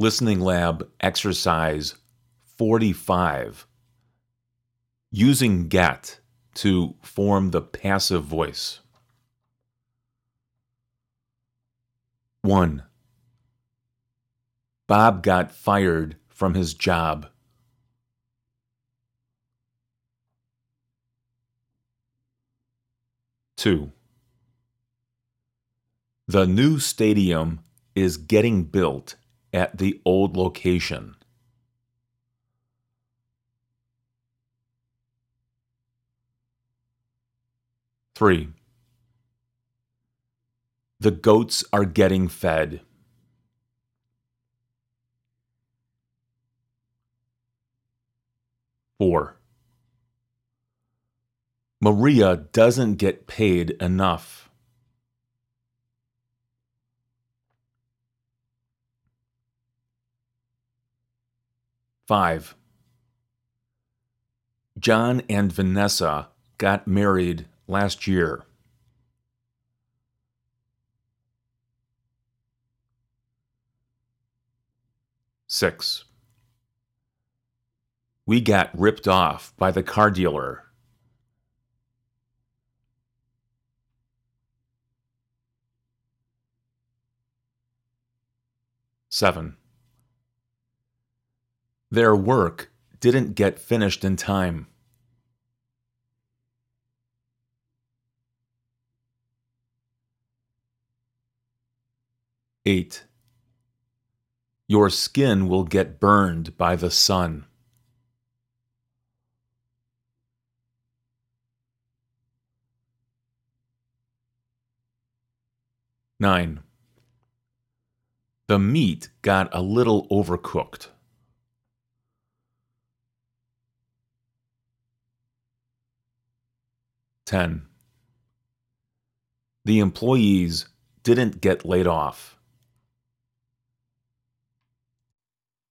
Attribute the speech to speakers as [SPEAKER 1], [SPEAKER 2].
[SPEAKER 1] Listening Lab Exercise 45 Using get to form the passive voice. 1. Bob got fired from his job. Two. The new stadium is getting built at the old location. Three. The goats are getting fed. Four. Maria doesn't get paid enough. Five. John and Vanessa got married last year. Six. We got ripped off by the car dealer. Seven. Their work didn't get finished in time. Eight. Your skin will get burned by the sun. Nine. The meat got a little overcooked. Ten. The employees didn't get laid off.